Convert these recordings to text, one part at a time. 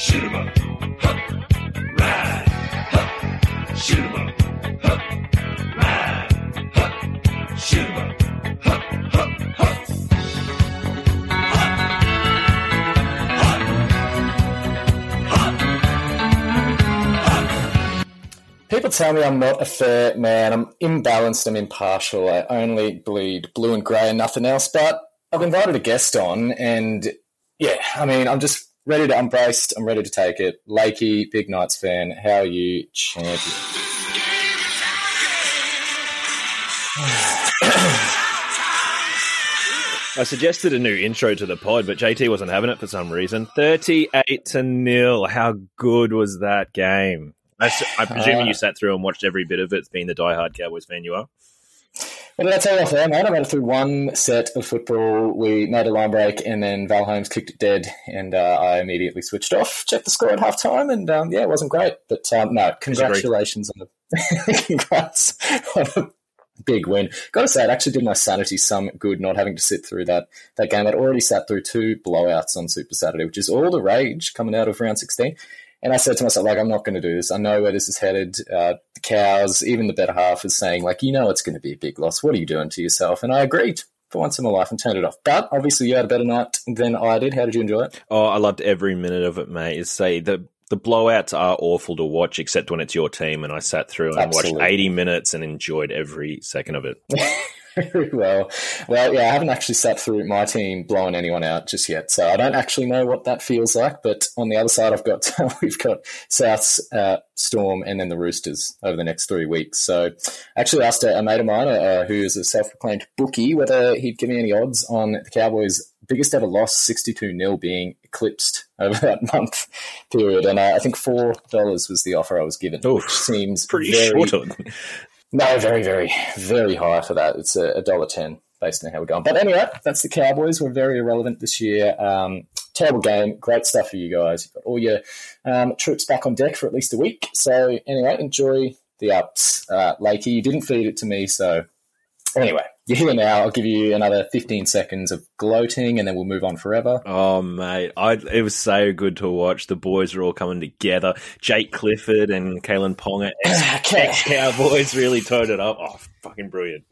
Shoot 'em up. Huh. Ride. Huh. Shoot 'em up. Huh. Ride. Huh. Shoot 'em up. Huh. Huh. Huh. People tell me I'm not a fair man. I'm imbalanced. I'm impartial. I only bleed blue and grey and nothing else. But I've invited a guest on, and yeah, I mean, I'm just ready to. I'm. I'm ready to take it. Lakey, big Knights fan. How are you, champion? I suggested a new intro to the pod, but JT wasn't having it for some reason. 38 to nil. How good was that game? i presume Uh, you sat through and watched every bit of it, being the diehard Cowboys fan you are. What did I tell you off there, mate? I made it through one set of football. We made a line break, and then Val Holmes kicked it dead, and uh, I immediately switched off. Checked the score at half time, and um, yeah, it wasn't great. But um, no, congratulations on the congrats on a big win. Got to say, it actually did my sanity some good not having to sit through that that game. I'd already sat through two blowouts on Super Saturday, which is all the rage coming out of round sixteen. And I said to myself, like, I'm not going to do this. I know where this is headed. Uh, the cows, even the better half, is saying, like, you know, it's going to be a big loss. What are you doing to yourself? And I agreed for once in my life and turned it off. But obviously, you had a better night than I did. How did you enjoy it? Oh, I loved every minute of it, mate. Is say the the blowouts are awful to watch, except when it's your team. And I sat through and Absolutely. watched 80 minutes and enjoyed every second of it. Very well. Well, yeah, I haven't actually sat through my team blowing anyone out just yet, so I don't actually know what that feels like. But on the other side, I've got we've got South's uh, Storm and then the Roosters over the next three weeks. So, I actually asked a, a mate of mine, uh, who is a self-proclaimed bookie, whether he'd give me any odds on the Cowboys' biggest ever loss, sixty-two 0 being eclipsed over that month period, and uh, I think four dollars was the offer I was given, Oof. which seems Pretty very, short on. No, very, very, very high for that. It's a, dollar ten based on how we're going. But anyway, that's the Cowboys. We're very irrelevant this year. Um, terrible game. Great stuff for you guys. You've got all your um, troops back on deck for at least a week. So anyway, enjoy the ups. Uh, Lakey, you didn't feed it to me, so anyway, you're here now. I'll give you another 15 seconds of gloating, and then we'll move on forever. Oh mate, I, it was so good to watch. The boys are all coming together. Jake Clifford and Kalyn Ponga, ex Cowboys, really turned it up. Oh, fucking brilliant!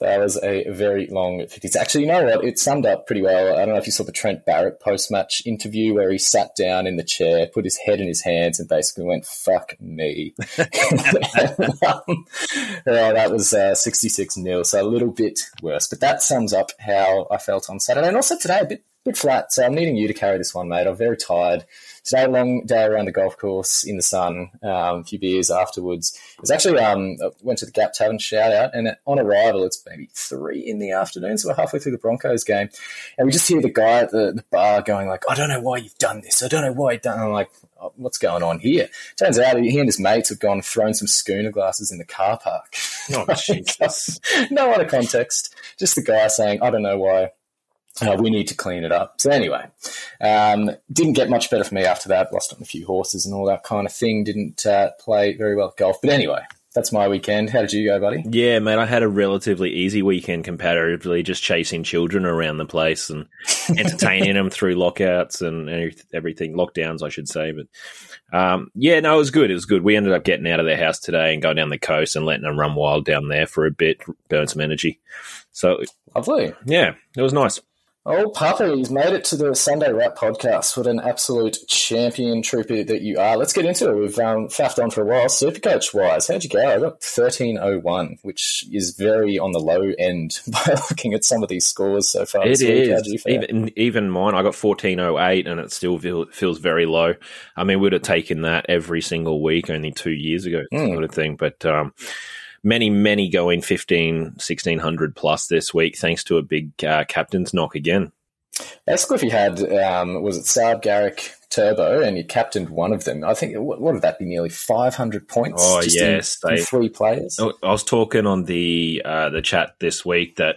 That was a very long 50s. Actually, you know what? It summed up pretty well. I don't know if you saw the Trent Barrett post match interview where he sat down in the chair, put his head in his hands, and basically went, fuck me. um, that was uh, 66 nil, so a little bit worse. But that sums up how I felt on Saturday. And also today, a bit, bit flat. So I'm needing you to carry this one, mate. I'm very tired. Today, long day around the golf course in the sun, um, a few beers afterwards. It was actually, um, I went to the Gap Tavern shout out, and on arrival, it's maybe three in the afternoon, so we're halfway through the Broncos game. And we just hear the guy at the, the bar going, like, I don't know why you've done this. I don't know why you've done it. I'm like, oh, what's going on here? Turns out he and his mates have gone thrown some schooner glasses in the car park. Oh Jesus! no other context. Just the guy saying, I don't know why. Uh, we need to clean it up. So anyway, um, didn't get much better for me after that. Lost on a few horses and all that kind of thing. Didn't uh, play very well at golf. But anyway, that's my weekend. How did you go, buddy? Yeah, mate, I had a relatively easy weekend comparatively, just chasing children around the place and entertaining them through lockouts and everything, lockdowns, I should say. But um, yeah, no, it was good. It was good. We ended up getting out of their house today and going down the coast and letting them run wild down there for a bit, burn some energy. So Lovely. yeah, it was nice. Oh, Puppy, he's made it to the Sunday Wrap podcast. What an absolute champion trooper that you are. Let's get into it. We've um, faffed on for a while. Supercoach wise, how'd you go? I got 1301, which is very on the low end by looking at some of these scores so far. It this week. How'd is even even mine. I got fourteen oh eight, and it still feel, feels very low. I mean, we'd have taken that every single week only two years ago, Mm. sort of thing. But um, many many going 15, 1600 plus this week, thanks to a big uh, captain's knock again. You had, um, was it Saab, Garrick, Turbo, and you captained one of them, I think, what, what would that be, nearly 500 points? Oh, just in- yes, in they- three players? Oh, I was talking on the uh, the chat this week that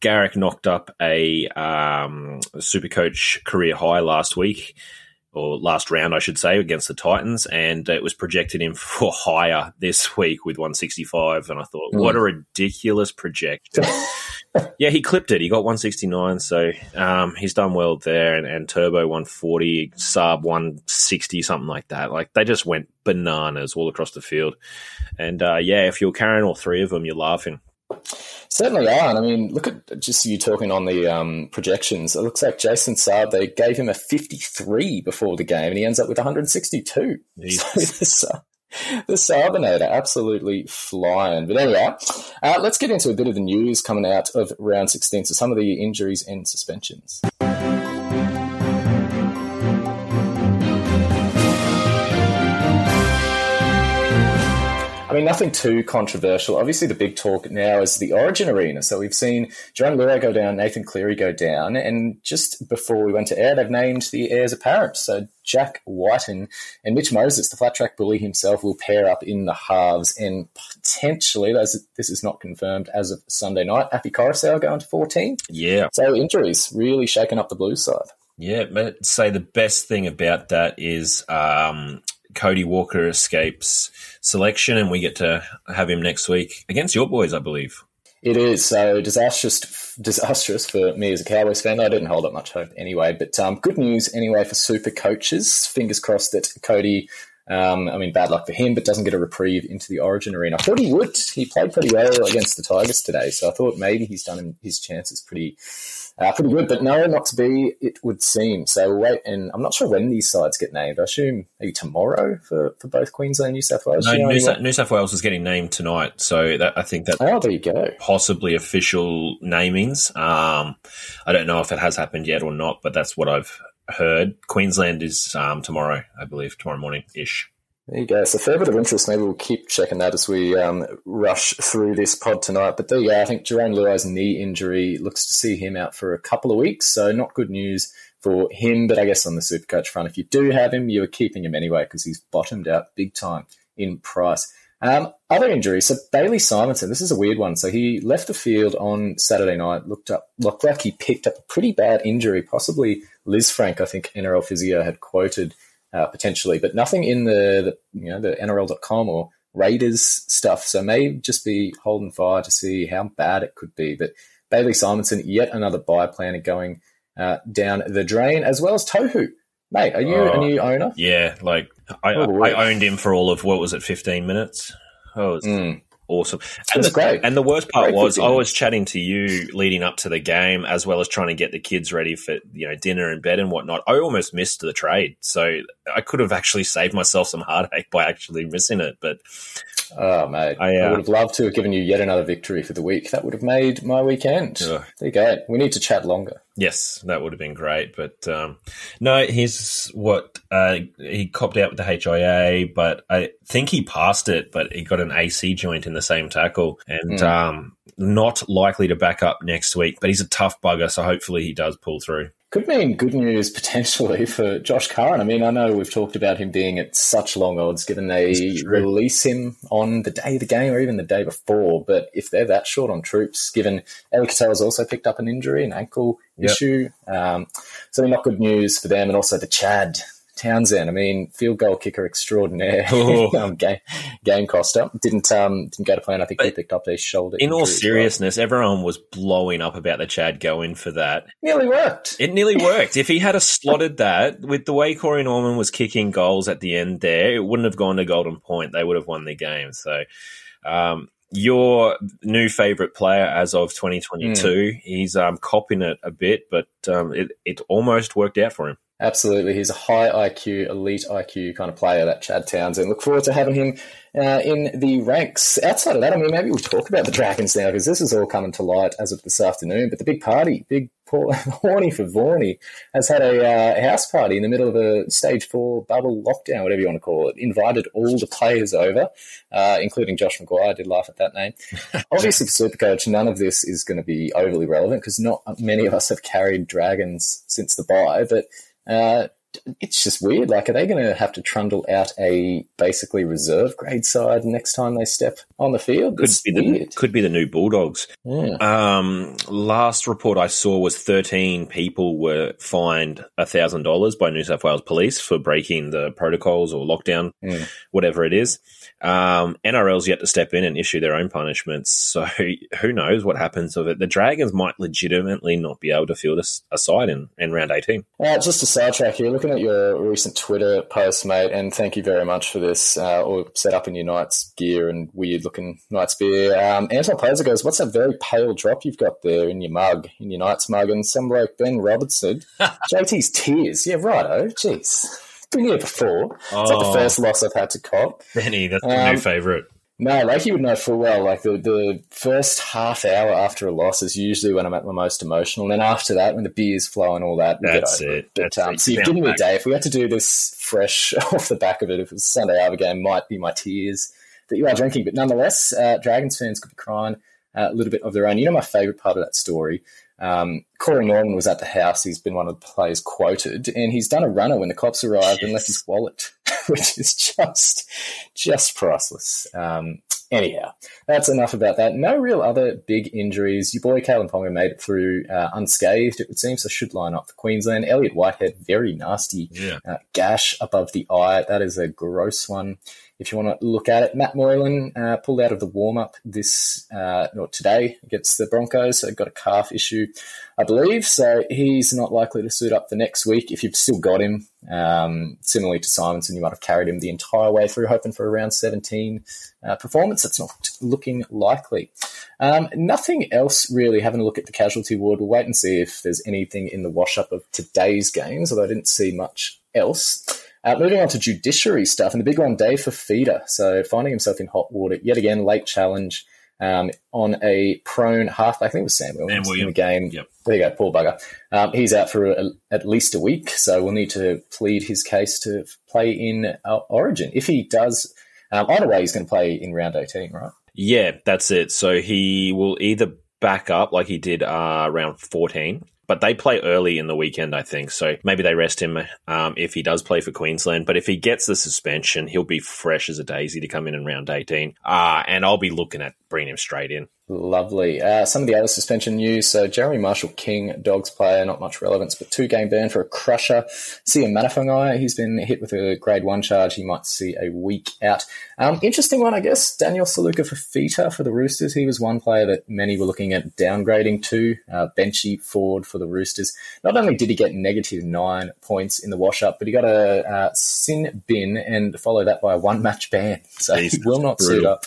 Garrick knocked up a um, Supercoach career high last week, or last round, I should say, against the Titans, and it was projected him for higher this week with 165. And I thought, what a ridiculous projection. yeah, he clipped it. He got 169, so um, he's done well there. And, and Turbo 140, Saab 160, something like that. Like they just went bananas all across the field. And uh, yeah, if you're carrying all three of them, you're laughing. Certainly are. And I mean, look at just you talking on the um, projections. It looks like Jason Saab, they gave him a 53 before the game, and he ends up with 162. Jesus. So the Sabinator absolutely flying. But anyway, uh, let's get into a bit of the news coming out of round 16. So some of the injuries and suspensions. Mean, nothing too controversial. Obviously, the big talk now is the Origin Arena. So we've seen Jarome Luai go down, Nathan Cleary go down, and just before we went to air, they've named the heirs apparent. So Jack Wighton and Mitch Moses, the flat track bully himself, will pair up in the halves, and potentially, this is not confirmed as of Sunday night, Api Koroisau going to 14. Yeah. So injuries really shaking up the blue side. Yeah, but say the best thing about that is um, Cody Walker escapes selection, and we get to have him next week against your boys, I believe. It is so disastrous, disastrous for me as a Cowboys fan. I didn't hold up much hope anyway, but um, good news anyway for super coaches. Fingers crossed that Cody. Um, I mean, bad luck for him, but doesn't get a reprieve into the Origin arena. I thought he would. He played pretty well against the Tigers today, so I thought maybe he's done his chances pretty, uh, pretty good. But no, not to be. It would seem so. We'll Wait, and I'm not sure when these sides get named. I assume maybe tomorrow for, for both Queensland and New South Wales. No, you know New, South, New South Wales is getting named tonight, so that, I think that? Oh, there you go. possibly official namings. Um, I don't know if it has happened yet or not, but that's what I've heard. Queensland is um, tomorrow, I believe, tomorrow morning ish. There you go. So, fair bit of interest. Maybe we'll keep checking that as we um, rush through this pod tonight. But there you go. I think Jarome Luai's knee injury looks to see him out for a couple of weeks. So, not good news for him. But I guess on the Supercoach front, if you do have him, you are keeping him anyway because he's bottomed out big time in price. Um, other injuries. So, Bailey Simonsson, this is a weird one. So, he left the field on Saturday night, looked up, looked like he picked up a pretty bad injury, possibly Lisfranc, I think NRL Physio had quoted uh, potentially, but nothing in the, the you know the NRL.com or Raiders stuff. So may just be holding fire to see how bad it could be. But Bailey Simonsson, yet another bye planner going uh, down the drain, as well as Tohu. Mate, are you a Oh. new owner? Yeah, like I, Oh, I owned him for all of what was it, fifteen minutes? Oh, it was Mm. awesome. And was the, great. And the worst part Great was I was chatting to you leading up to the game, as well as trying to get the kids ready for you know dinner and bed and whatnot. I almost missed the trade, so I could have actually saved myself some heartache by actually missing it. But Oh, mate. I, I, uh, would have loved to have given you yet another victory for the week. That would have made my weekend. Ugh. There you go. We need to chat longer. Yes, that would have been great. But um, no, here's what uh, he copped out with the HIA, but I think he passed it, but he got an AC joint in the same tackle and um, not likely to back up next week. But he's a tough bugger, so hopefully he does pull through. Could mean good news potentially for Josh Curran. I mean, I know we've talked about him being at such long odds given they release him on the day of the game or even the day before. But if they're that short on troops, given Eli Katoa's also picked up an injury, an ankle Yep. issue, um, so not good news for them. And also the Chad Townsend. I mean, field goal kicker extraordinaire, Oh. um, game, game coster. Didn't um, didn't go to plan. I think he picked up his shoulder. In all as well. seriousness, everyone was blowing up about the Chad going for that. nearly worked. It nearly worked. if he had a slotted that with the way Corey Norman was kicking goals at the end there, it wouldn't have gone to Golden Point. They would have won the game. So, um, Your new favorite player as of 2022, he's um, copying it a bit, but um, it, it almost worked out for him. Absolutely. He's a high IQ, elite IQ kind of player, that Chad Townsend. Look forward to having him uh, in the ranks. Outside of that, I mean, maybe we'll talk about the Dragons now because this is all coming to light as of this afternoon. But the big party, big Paul, Horny for Vorney, has had a uh, house party in the middle of a stage four bubble lockdown, whatever you want to call it. Invited all the players over, uh, including Josh McGuire. I did laugh at that name. Obviously, for Supercoach, none of this is going to be overly relevant because not many of us have carried Dragons since the bye, but uh, it's just weird. Like, are they going to have to trundle out a basically reserve grade side next time they step on the field? Could be, the, could be the new Bulldogs. Yeah. Um, last report I saw was 13 people were fined $1,000 by New South Wales police for breaking the protocols or lockdown, Mm. whatever it is. Um, NRL's yet to step in and issue their own punishments. So who knows what happens of it. The Dragons might legitimately not be able to field a side in, in round 18. Uh, just a sidetrack here, looking at your recent Twitter post, mate, and thank you very much for this, uh, all set up in your Knights gear and weird looking Knights beer. Um, Anton Poser goes, What's that very pale drop you've got there in your mug, in your Knights mug? And some bloke, Ben Robertson, JT's tears. Yeah, righto. Jeez. Been here before. It's not Oh. the first loss I've had to cop. Benny, that's my new favourite. No, like you would know full well. Like the, the first half hour after a loss is usually when I'm at my most emotional. And then after that, when the beer's flowing, all that, That's over it. But, That's um, it. so you've given me a day. If we had to do this fresh off the back of it, if it was Sunday Arva game, might be my tears that you are drinking. But nonetheless, uh, Dragons fans could be crying uh, a little bit of their own. You know, my favourite part of that story. Um, Corey Norman was at the house. He's been one of the players quoted, and he's done a runner when the cops arrived and left his wallet, which is just just priceless. Um, anyhow, that's enough about that. No real other big injuries. Your boy Kalyn Ponga made it through uh, unscathed, it would seem, so should line up for Queensland. Elliot Whitehead, very nasty Yeah. uh, gash above the eye. That is a gross one. If you want to look at it, Matt Moylan uh, pulled out of the warm up this uh, or today against the Broncos. So got a calf issue, I believe. So he's not likely to suit up for next week. If you've still got him, um, similarly to Simonsson, you might have carried him the entire way through, hoping for a round 17 uh, performance. That's not looking likely. Um, nothing else really. Having a look at the casualty ward, we'll wait and see if there's anything in the wash up of today's games, although I didn't see much else. Uh, moving on to judiciary stuff, and the big one, Dave Fifita. So finding himself in hot water yet again, late challenge um, on a prone halfback. I think it was Sam Williams in Williams. the game. Yep. There you go, poor bugger. Um, he's out for a, at least a week, so we'll need to plead his case to play in uh, Origin. If he does, um, either way, he's going to play in round 18, right? Yeah, that's it. So he will either back up like he did uh, around 14, but they play early in the weekend, I think. So maybe they rest him um, if he does play for Queensland. But if he gets the suspension, he'll be fresh as a daisy to come in in round 18. Uh, and I'll be looking at bringing him straight in. Lovely. Uh, some of the other suspension news. So Jeremy Marshall King, Dogs player, not much relevance, but two game ban for a crusher. Sia Manafangai, he's been hit with a grade one charge. He might see a week out. Um, interesting one, I guess. Daniel Saluka for Fita for the Roosters. He was one player that many were looking at downgrading to. Uh, benchy forward for the Roosters. Not only did he get negative nine points in the wash up, but he got a uh, sin bin and follow that by a one match ban. So he will not suit up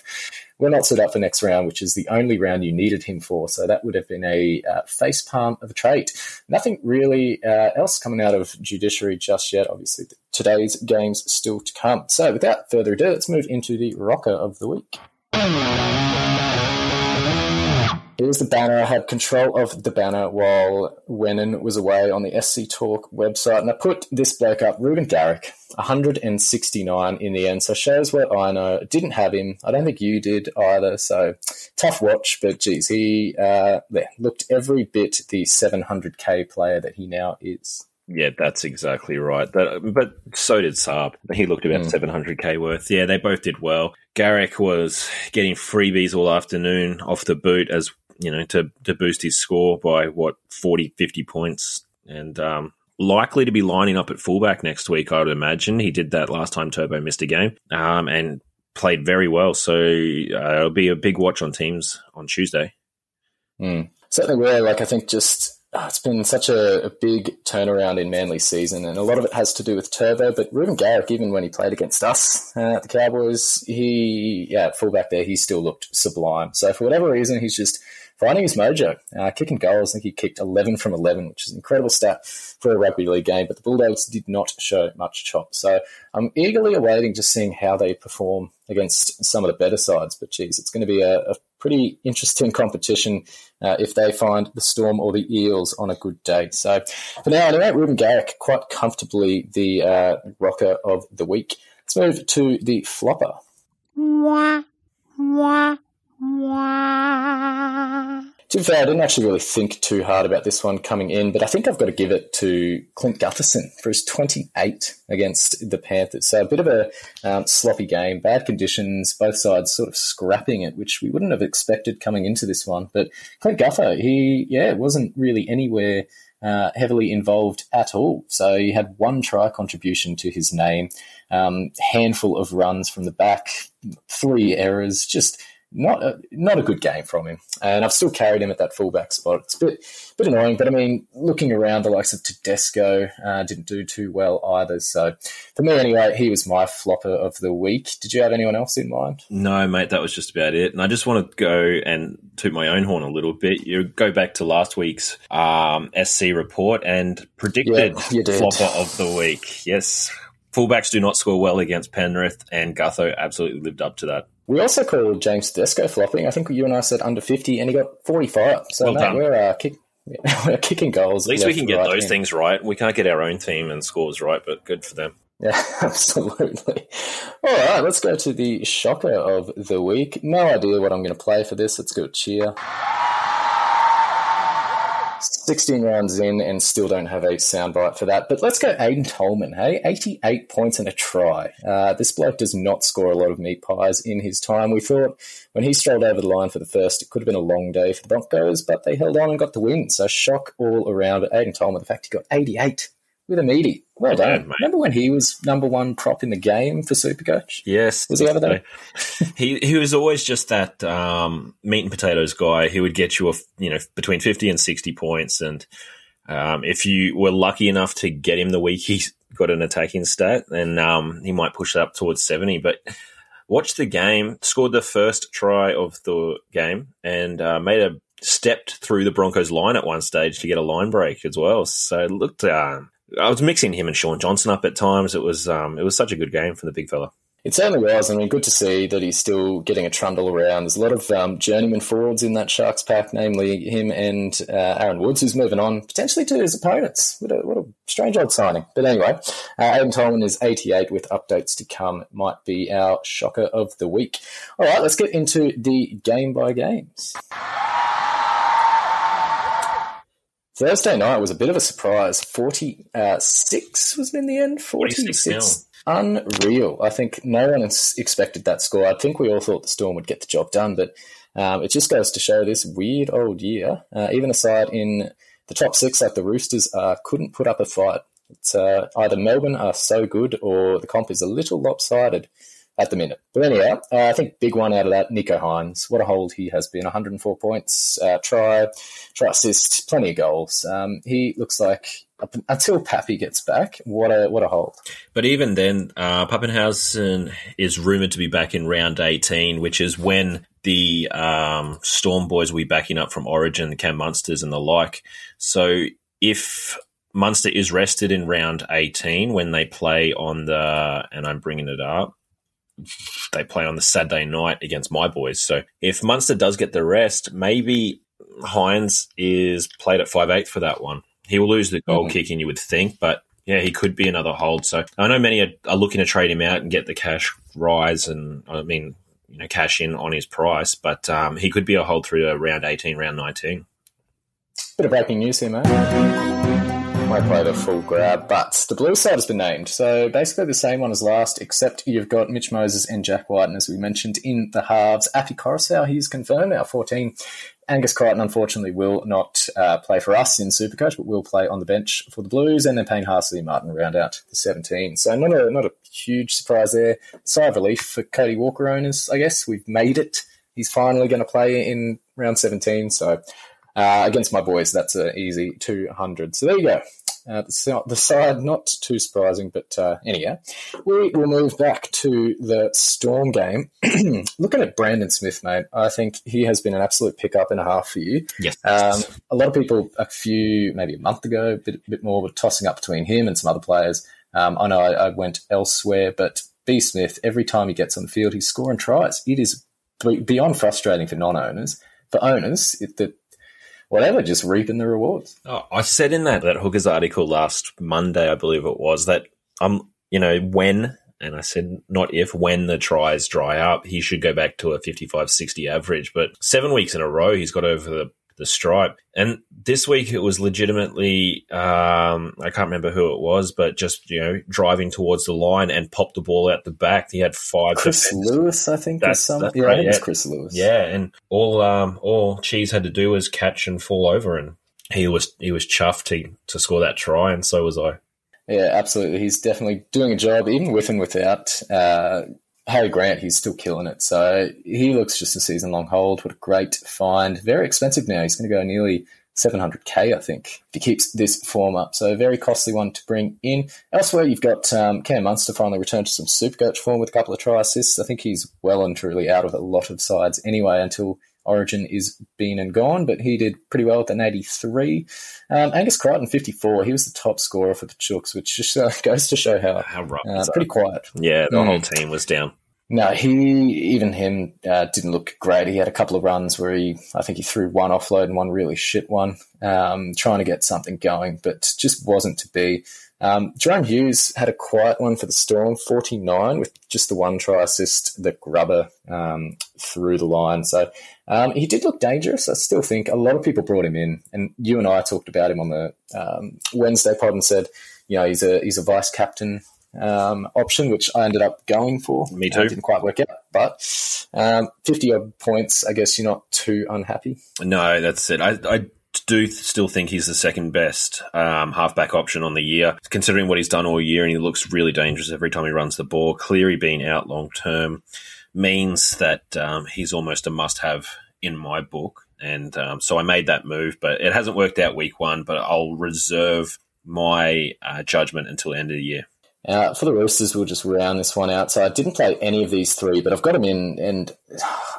we're not set up for next round, which is the only round you needed him for. So that would have been a uh, face palm of a trait. Nothing really uh, else coming out of judiciary just yet. Obviously, today's games still to come. So without further ado, let's move into the rocker of the week. Here's the banner. I had control of the banner while Wennon was away on the SC Talk website, and I put this bloke up, Reuben Garrick, 169 in the end. So shows what I know. Didn't have him. I don't think you did either. So tough watch, but geez, he uh, there, looked every bit the 700k player that he now is. Yeah, that's exactly right. That, but so did Saab. He looked about 700k worth. Yeah, they both did well. Garrick was getting freebies all afternoon off the boot as, you know, to, to boost his score by what, 40, 50 points. And, um, likely to be lining up at fullback next week, I would imagine. He did that last time Turbo missed a game, um, and played very well. So, uh, it'll be a big watch on teams on Tuesday. Mm. Certainly, were like I think just oh, it's been such a, a, big turnaround in Manly season, and a lot of it has to do with Turbo. But Reuben Garrick, even when he played against us uh, at the Cowboys, he yeah, fullback there, he still looked sublime. So for whatever reason, he's just finding his mojo, uh, kicking goals. I think he kicked 11 from 11, which is an incredible stat for a rugby league game. But the Bulldogs did not show much chop. So I'm eagerly awaiting just seeing how they perform against some of the better sides. But geez, it's going to be a, a pretty interesting competition uh, if they find the Storm or the Eels on a good day. So for now, anyway, Reuben Garrick quite comfortably the uh, rocker of the week. Let's move to the flopper. To be fair, I didn't actually really think too hard about this one coming in, but I think I've got to give it to Clint Gutherson for his 28 against the Panthers. So a bit of a um, sloppy game, bad conditions, both sides sort of scrapping it, which we wouldn't have expected coming into this one. But Clint Guther, he, yeah, wasn't really anywhere uh, heavily involved at all. So he had one try contribution to his name, um, handful of runs from the back, three errors, just not a, not a good game from him. And I've still carried him at that fullback spot. It's a bit, bit annoying, but I mean, looking around, the likes of Tedesco uh, didn't do too well either. So for me, anyway, he was my flopper of the week. Did you have anyone else in mind? No, mate, that was just about it. And I just want to go and toot my own horn a little bit. You go back to last week's um, SC report and predicted yeah, flopper of the week. Yes. Fullbacks do not score well against Penrith, and Gutho absolutely lived up to that. We also called James Tedesco flopping. I think you and I said under 50, and he got 45. So, well mate, we're, uh, kick, we're kicking goals. At least we can get right those in. things right. We can't get our own team and scores right, but good for them. Yeah, absolutely. All right, let's go to the shocker of the week. No idea what I'm going to play for this. Let's go cheer. 16 rounds in and still don't have a soundbite for that. But let's go Aidan Tolman, hey? 88 points and a try. Uh, this bloke does not score a lot of meat pies in his time. We thought when he strolled over the line for the first, it could have been a long day for the Broncos, but they held on and got the win. So shock all around. But Aidan Tolman, the fact he got 88 with a meaty. Well done. Mate. Remember when he was number one prop in the game for Supercoach? Yes. Was he ever there? he he was always just that um, meat and potatoes guy who would get you a you know between fifty and sixty points, and um, if you were lucky enough to get him the week he got an attacking stat, then um, he might push it up towards seventy. But watched the game, scored the first try of the game, and uh, made a stepped through the Broncos line at one stage to get a line break as well. So it looked um, I was mixing him and Shaun Johnson up at times. It was um, it was such a good game from the big fella. It certainly was. I mean, good to see that he's still getting a trundle around. There's a lot of um, journeyman forwards in that Sharks pack, namely him and uh, Aaron Woods, who's moving on potentially to his opponents. What a, what a strange old signing. But anyway, uh, Aidan Tolman is 88 with updates to come. Might be our shocker of the week. All right, let's get into the game by games. Thursday night was a bit of a surprise. 46 was it in the end? 46. Unreal. I think no one expected that score. I think we all thought the Storm would get the job done, but um, it just goes to show this weird old year. Uh, even aside in the top six, like the Roosters, uh, couldn't put up a fight. It's uh, either Melbourne are so good or the comp is a little lopsided at the minute. But anyhow, uh, I think big one out of that, Nicho Hynes. What a hold he has been. 104 points, uh, try, try assist, plenty of goals. Um, he looks like until Pappy gets back, what a what a hold. But even then, uh, Papenhuyzen is rumoured to be back in round 18, which is when the um, Storm boys will be backing up from Origin, Cam Munsters and the like. So if Munster is rested in round 18 when they play on the, and I'm bringing it up, they play on the Saturday night against my boys. So if Munster does get the rest, maybe Hynes is played at five eight for that one. He will lose the goal mm-hmm. kicking, you would think, but yeah, he could be another hold. So I know many are, are, looking to trade him out and get the cash rise, and I mean, you know, cash in on his price, but um, he could be a hold through to round eighteen, round nineteen. Bit of breaking news here, mate might play the full grab, but the blue side has been named. So basically the same one as last, except you've got Mitch Moses and Jack White, and as we mentioned in the halves, Api Koroisau, he's confirmed now 14. Angus Crichton, unfortunately, will not uh, play for us in Supercoach, but will play on the bench for the Blues, and then Payne Haas Martin round out the 17. So not a not a huge surprise there. Sigh of relief for Cody Walker owners, I guess. We've made it. He's finally going to play in round 17, so Uh, against my boys, that's an easy 200. So there you go. Uh, the, the side, not too surprising, but uh, anyhow, we will move back to the Storm game. Looking at Brandon Smith, mate, I think he has been an absolute pickup and a half for you. Yes. Um, a lot of people, a few, maybe a month ago, a bit, bit more, were tossing up between him and some other players. Um, I know I, I went elsewhere, but B. Smith, every time he gets on the field, he's scoring tries. It is beyond frustrating for non-owners. For owners, it, the, whatever, just reaping the rewards. Oh, I said in that that Hookers article last Monday, I believe it was, that um, you know, when and I said not if when the tries dry up, he should go back to a 55-60 average. But seven weeks in a row, he's got over the the stripe. And this week it was legitimately um, I can't remember who it was, but just you know driving towards the line and popped the ball out the back. He had five. Chris. Lewis, I think, That's- some. that's Yeah, right, yeah. Chris Lewis. Yeah, and all um, all Cheese had to do was catch and fall over, and he was he was chuffed to to score that try, and so was I. Yeah, absolutely. He's definitely doing a job, even with and without uh, Harry Grant. He's still killing it. So he looks just a season long hold. What a great find. Very expensive now. He's going to go nearly 700k, I think, if he keeps this form up. So a very costly one to bring in. Elsewhere, you've got um, Cam Munster finally returned to some Supercoach form with a couple of try assists. I think he's well and truly out of a lot of sides anyway until Origin is been and gone, but he did pretty well at an 83. Um, Angus Crichton, 54. He was the top scorer for the Chooks, which just uh, goes to show how How rough uh, pretty quiet. Yeah, the Mm. whole team was down. No, he even him uh, didn't look great. He had a couple of runs where he, I think he threw one offload and one really shit one, um, trying to get something going, but just wasn't to be. Um, Jahrome Hughes had a quiet one for the Storm, 49, with just the one try assist that Grubber um, through the line. So um, he did look dangerous. I still think a lot of people brought him in, and you and I talked about him on the um, Wednesday pod and said, you know, he's a he's a vice captain um, option, which I ended up going for. Me Uh, too. didn't quite work out, but um, 50 odd points, I guess you're not too unhappy. No, that's it. I, I do still think he's the second best um, halfback option on the year, considering what he's done all year, and he looks really dangerous every time he runs the ball. Cleary being out long term means that um, he's almost a must have in my book. And um, so I made that move, but it hasn't worked out week one, but I'll reserve my uh, judgment until the end of the year. Uh, for the Roosters, we'll just round this one out. So I didn't play any of these three, but I've got them in. And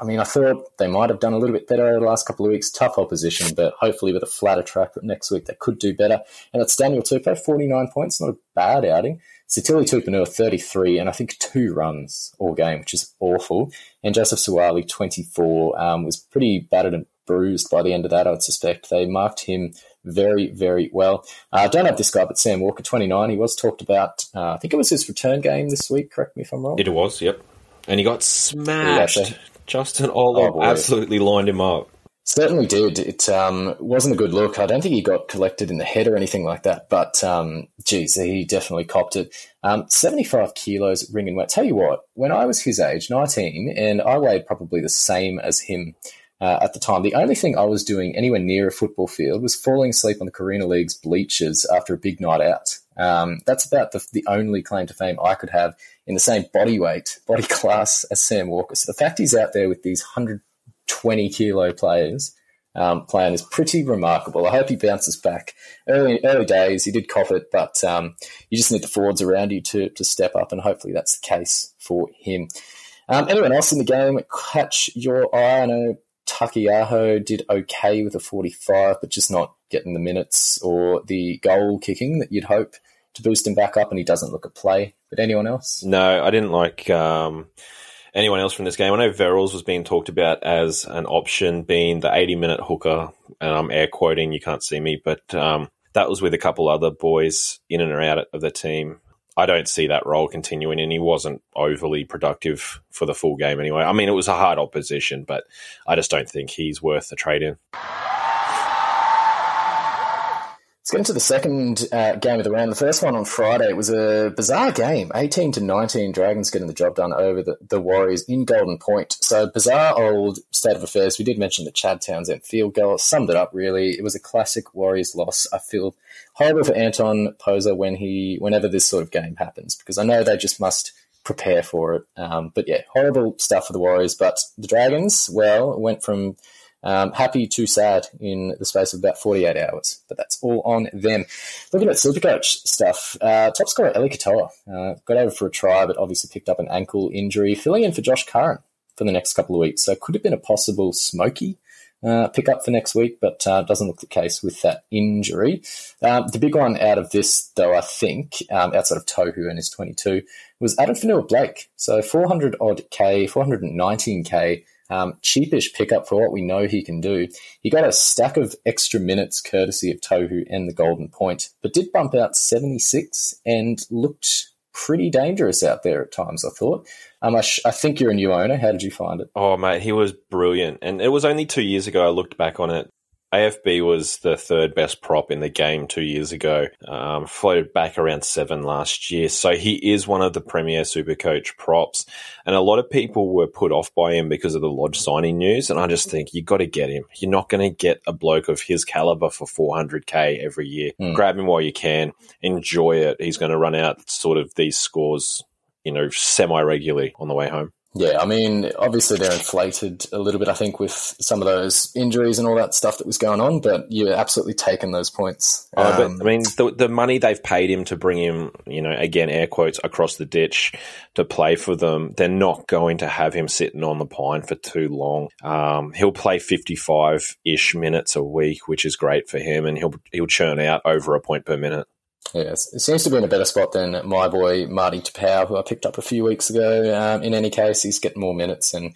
I mean, I thought they might have done a little bit better the last couple of weeks. Tough opposition, but hopefully with a flatter track next week, they could do better. And it's Daniel Tupou, 49 points, not a bad outing. Sitili Tupouniua, 33, and I think two runs all game, which is awful. And Joseph Suaalii, 24, um, was pretty battered and bruised by the end of that, I'd suspect. They marked him very, very well. I uh, don't have this guy, but Sam Walker, 29. He was talked about, uh, I think it was his return game this week, correct me if I'm wrong. It was, yep. And he got smashed. Justin Oh, absolutely lined him up. Certainly did. It um, wasn't a good look. I don't think he got collected in the head or anything like that, but um, geez, he definitely copped it. Um, 75 kilos ring and weight. Tell you what, when I was his age, 19, and I weighed probably the same as him uh, at the time, the only thing I was doing anywhere near a football field was falling asleep on the Carina League's bleachers after a big night out. Um, that's about the, the only claim to fame I could have in the same body weight, body class as Sam Walker. So the fact he's out there with these 120 kilo players um, playing is pretty remarkable. I hope he bounces back. Early early days, he did cough it, but um, you just need the forwards around you to, to step up, and hopefully that's the case for him. Um, anyone else in the game catch your eye? I know Taukeiaho did okay with a 45, but just not getting the minutes or the goal kicking that you'd hope to boost him back up, and he doesn't look at play. But anyone else? No, I didn't like um, anyone else from this game. I know Verrills was being talked about as an option, being the 80 minute hooker, and I'm air quoting, you can't see me, but um, that was with a couple other boys in and out of the team. I don't see that role continuing, and he wasn't overly productive for the full game anyway. I mean, it was a hard opposition, but I just don't think he's worth the trade in. Let's get into the second uh, game of the round. The first one on Friday it was a bizarre game. 18 to 19, Dragons getting the job done over the, the Warriors in Golden Point. So, bizarre old state of affairs. We did mention the Chad Townsend field goal. Summed it up, really. It was a classic Warriors loss. I feel horrible for Anton Poser when he, whenever this sort of game happens, because I know they just must prepare for it. Um, but yeah, horrible stuff for the Warriors. But the Dragons, well, went from Um, happy to sad in the space of about 48 hours, but that's all on them. Looking at Supercoach stuff, uh, top scorer Eli Katoa uh, got over for a try, but obviously picked up an ankle injury, filling in for Josh Curran for the next couple of weeks. So could have been a possible smoky uh, pick up for next week, but uh, doesn't look the case with that injury. Um, the big one out of this, though, I think, um, outside of Tohu and his 22, was Addin Fonua Blake. So 400 odd K, 419K, um, cheapish pickup for what we know he can do. He got a stack of extra minutes courtesy of Tohu and the Golden Point, but did bump out 76 and looked pretty dangerous out there at times, I thought. Um, I, sh- I think you're a new owner. How did you find it? Oh, mate, he was brilliant. And it was only two years ago I looked back on it. AFB was the third best prop in the game two years ago. Um, floated back around seven last year. So he is one of the premier super coach props. And a lot of people were put off by him because of the Lodge signing news. And I just think you got to get him. You're not going to get a bloke of his caliber for 400K every year. Mm. Grab him while you can. Enjoy it. He's going to run out sort of these scores, you know, semi regularly on the way home. Yeah, I mean, obviously they're inflated a little bit, I think, with some of those injuries and all that stuff that was going on, but you're absolutely taking those points. Oh, but Um, I mean, the, the money they've paid him to bring him, you know, again, air quotes, across the ditch to play for them, they're not going to have him sitting on the pine for too long. Um, he'll play 55 ish minutes a week, which is great for him, and he'll, he'll churn out over a point per minute. Yes, it seems to be in a better spot than my boy Marty Taupau, who I picked up a few weeks ago. Um, in any case, he's getting more minutes and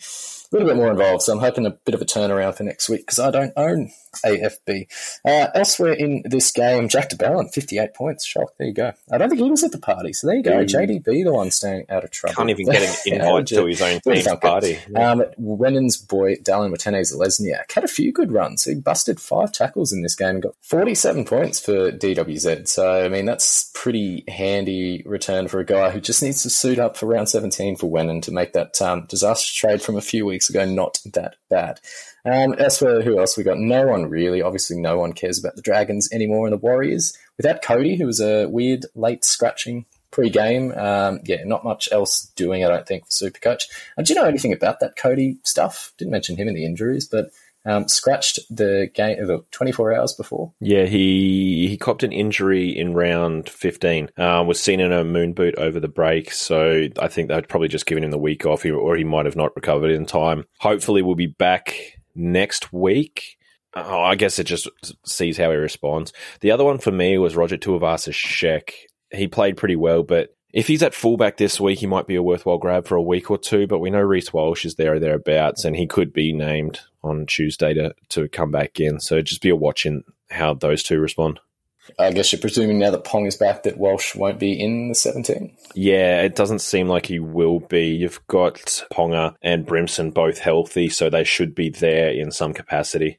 little bit more involved, so I'm hoping a bit of a turnaround for next week because I don't own AFB. Uh, elsewhere in this game, Jack de Belin, 58 points. Shock, there you go. I don't think he was at the party, so there you go. Ooh. JDB, the one staying out of trouble. Can't even get an invite to his own would you team's thunk it? party. Um, Wenon's boy, Dallin Watene Zelezniak, had a few good runs. He busted five tackles in this game and got 47 points for DWZ. So, I mean, that's pretty handy return for a guy who just needs to suit up for round 17 for Wenon to make that um, disaster trade from a few weeks ago not that bad. Um, as for who else we got, no one really. Obviously, no one cares about the Dragons anymore and the Warriors. Without Cody, who was a weird late scratching pre-game, um, yeah, not much else doing. I don't think for Supercoach. And do you know anything about that Cody stuff? Didn't mention him in the injuries, but um, scratched the game the 24 hours before. Yeah, he he copped an injury in round 15. Uh, was seen in a moon boot over the break, so I think they'd probably just given him the week off, or he might have not recovered in time. Hopefully, we'll be back next week. Oh, I guess it just sees how he responds. The other one for me was Roger Tuivasa Shek. He played pretty well, but if he's at fullback this week, he might be a worthwhile grab for a week or two. But we know Reece Walsh is there or thereabouts, and he could be named on Tuesday to, to come back in. So just be a watching how those two respond. I guess you're presuming now that Pong is back that Walsh won't be in the 17. Yeah, it doesn't seem like he will be. You've got Ponga and Brimson both healthy, so they should be there in some capacity.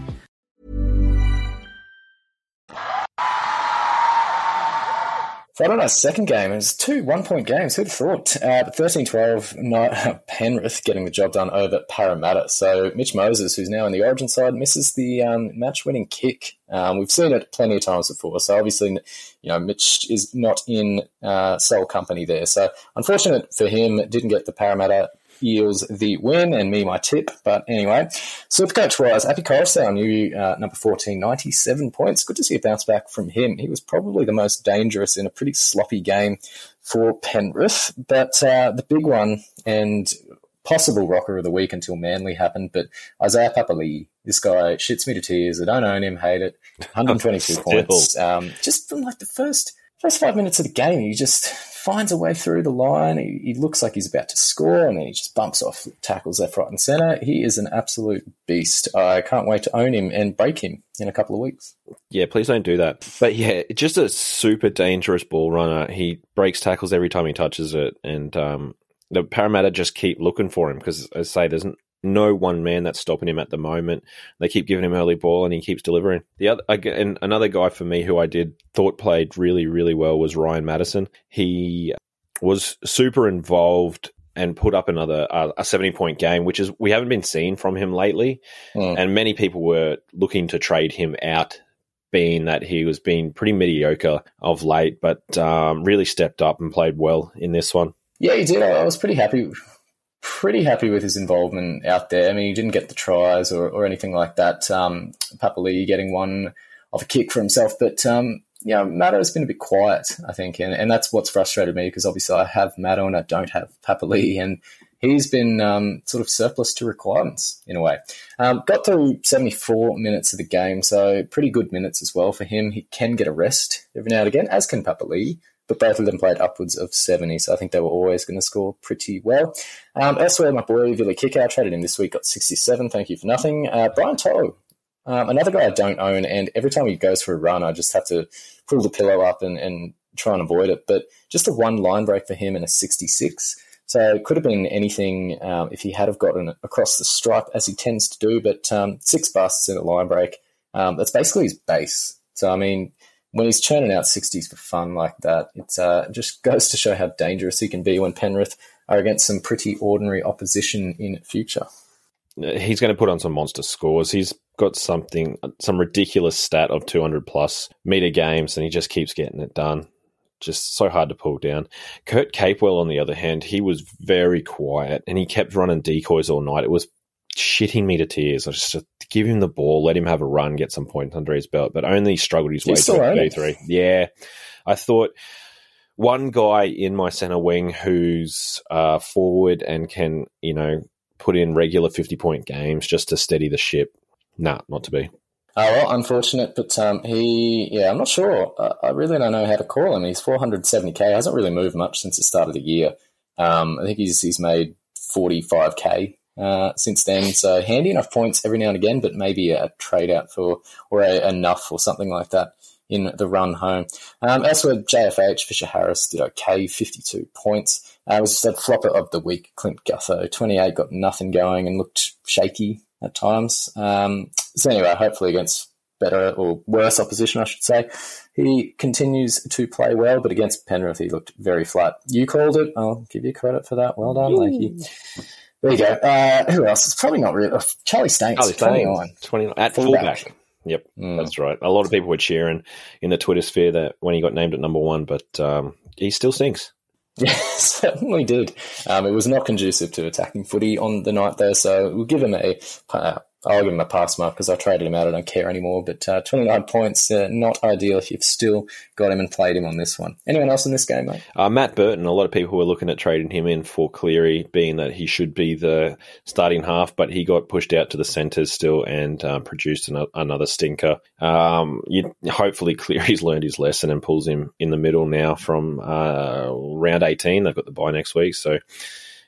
Friday our second game, was two one point games. Who'd have thought? Uh, but 13 12, no, Penrith getting the job done over Parramatta. So Mitch Moses, who's now in the origin side, misses the um, match winning kick. Um, we've seen it plenty of times before. So obviously, you know, Mitch is not in uh, sole company there. So unfortunate for him, didn't get the Parramatta Eels the win and me my tip. But anyway, Supercoach wise, Api Koroisau, new uh, number 14, 97 points. Good to see a bounce back from him. He was probably the most dangerous in a pretty sloppy game for Penrith. But uh, the big one, and possible rocker of the week until Manly happened. But Isaiah Papali, this guy shits me to tears. I don't own him, hate it. 122 points. Um, just from like the first first five minutes of the game, you just finds a way through the line. He, he looks like he's about to score, and then he just bumps off tackles left, right, and centre. He is an absolute beast. I can't wait to own him and break him in a couple of weeks. Yeah, please don't do that. But yeah, just a super dangerous ball runner. He breaks tackles every time he touches it, and um, the Parramatta just keep looking for him because, as I say, there's no one man that's stopping him at the moment. They keep giving him early ball, and he keeps delivering. The other and another guy for me who I did thought played really, really well was Ryan Matterson. He was super involved and put up another uh, a 70 point game which is we haven't been seeing from him lately Mm. and many people were looking to trade him out being that he was being pretty mediocre of late but um, really stepped up and played well in this one Yeah, he did. I I was pretty happy, pretty happy with his involvement out there. I mean, he didn't get the tries or, or anything like that. Um, Papali getting one off a kick for himself, but um, yeah, Matto has been a bit quiet, I think, and, and that's what's frustrated me because obviously I have Matto and I don't have Papali, and he's been um, sort of surplus to requirements in a way. Um, got through 74 minutes of the game, so pretty good minutes as well for him. He can get a rest every now and again, as can Papali but both of them played upwards of 70, so I think they were always going to score pretty well. Um, elsewhere, my boy, Billy Kikau, traded him this week, got 67, thank you for nothing. Uh, Brian To'o, um, another guy I don't own, and every time he goes for a run, I just have to pull the pillow up and, and try and avoid it. But just a one line break for him and a 66. So it could have been anything um, if he had have gotten across the stripe, as he tends to do, but um, six busts in a line break, um, that's basically his base. So, I mean, when he's churning out 60s for fun like that, it uh, just goes to show how dangerous he can be when Penrith are against some pretty ordinary opposition in future. he's going to put on some monster scores he's got something some ridiculous stat of 200 plus meter games and he just keeps getting it done just so hard to pull down. Kurt Capewell, on the other hand, he was very quiet and he kept running decoys all night. It was shitting me to tears. I just give him the ball, let him have a run, get some points under his belt, but only struggled his way to? 33. Yeah. I thought one guy in my center wing who's uh, forward and can, you know, put in regular 50 point games just to steady the ship. Nah, not to be. Oh, well, unfortunate, but um, he, yeah, I'm not sure. I, I really don't know how to call him. He's 470k, hasn't really moved much since the start of the year. Um, I think he's he's made 45k uh, since then. So handy enough points every now and again, but maybe a trade out for or a, enough or something like that in the run home. Um, elsewhere, JFH Fisher Harris did okay, 52 points. Uh, was just a flopper of the week. Clint Gutho, 28, got nothing going and looked shaky at times. Um, so anyway, hopefully against better or worse opposition, I should say. He continues to play well, but against Penrith, he looked very flat. You called it. I'll give you credit for that. Well done, Lakey. There you go. Uh, who else? It's probably not really. oh, Charlie Staines, Charlie 29. 29 at Fullback. fullback. Yep, Mm. that's right. A lot of people were cheering in the Twitter sphere that when he got named at number one, but um, he still stinks. Yeah, certainly did. Um, it was not conducive to attacking footy on the night there, so we'll give him a. Uh, I'll give him a pass mark because I traded him out. I don't care anymore. But uh, 29 points, uh, not ideal if you've still got him and played him on this one. Anyone else in this game, mate? Uh, Matt Burton, a lot of people were looking at trading him in for Cleary, being that he should be the starting half, but he got pushed out to the centres still and uh, produced an- another stinker. Um, you, hopefully, Cleary's learned his lesson and pulls him in the middle now from uh, round 18. They've got the bye next week, so